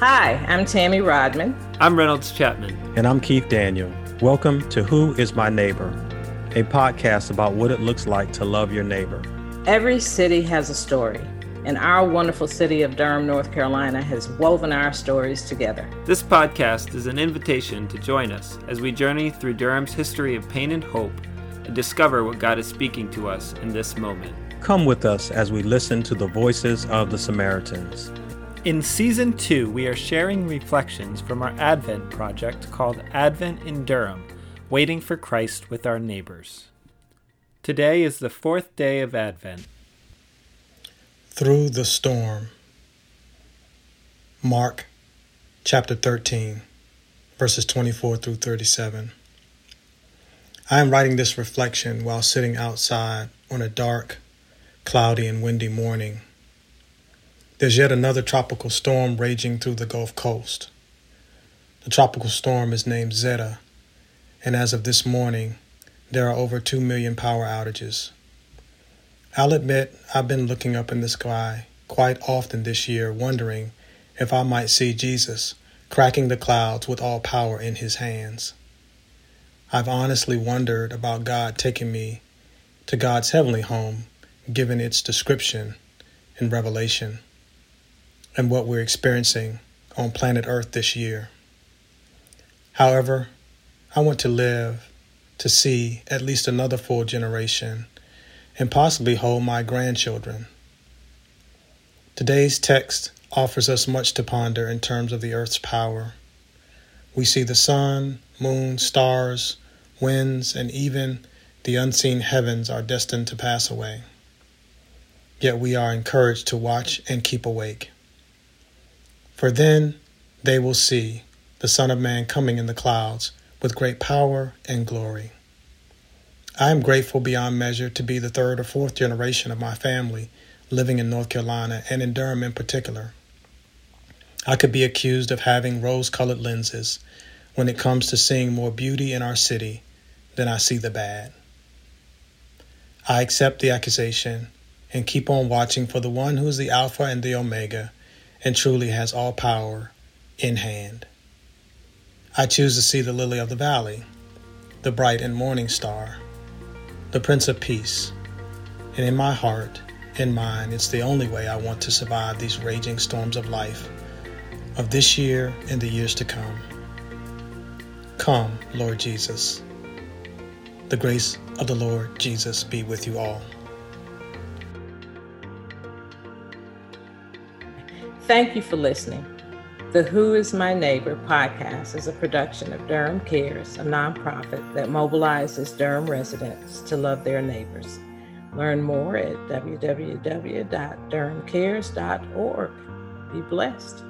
Hi, I'm Tammy Rodman. I'm Reynolds Chapman. And I'm Keith Daniel. Welcome to Who is My Neighbor, a podcast about what it looks like to love your neighbor. Every city has a story, and our wonderful city of Durham, North Carolina has woven our stories together. This podcast is an invitation to join us as we journey through Durham's history of pain and hope and discover what God is speaking to us in this moment. Come with us as we listen to the voices of the Samaritans. In season two, we are sharing reflections from our Advent project called Advent in Durham Waiting for Christ with Our Neighbors. Today is the fourth day of Advent. Through the Storm. Mark chapter 13, verses 24 through 37. I am writing this reflection while sitting outside on a dark, cloudy, and windy morning. There's yet another tropical storm raging through the Gulf Coast. The tropical storm is named Zeta, and as of this morning, there are over 2 million power outages. I'll admit I've been looking up in the sky quite often this year, wondering if I might see Jesus cracking the clouds with all power in his hands. I've honestly wondered about God taking me to God's heavenly home, given its description in Revelation, and what we're experiencing on planet Earth this year. However, I want to live to see at least another full generation and possibly hold my grandchildren. Today's text offers us much to ponder in terms of the Earth's power. We see the sun, moon, stars, winds, and even the unseen heavens are destined to pass away. Yet we are encouraged to watch and keep awake. For then they will see the Son of Man coming in the clouds with great power and glory. I am grateful beyond measure to be the third or fourth generation of my family living in North Carolina and in Durham in particular. I could be accused of having rose colored lenses when it comes to seeing more beauty in our city than I see the bad. I accept the accusation and keep on watching for the one who is the Alpha and the Omega and truly has all power in hand. I choose to see the lily of the valley, the bright and morning star, the Prince of Peace, and in my heart in mind, it's the only way I want to survive these raging storms of life, of this year and the years to come. Come, Lord Jesus. The grace of the Lord Jesus be with you all. Thank you for listening. The Who is My Neighbor podcast is a production of Durham Cares, a nonprofit that mobilizes Durham residents to love their neighbors. Learn more at www.durhamcares.org. Be blessed.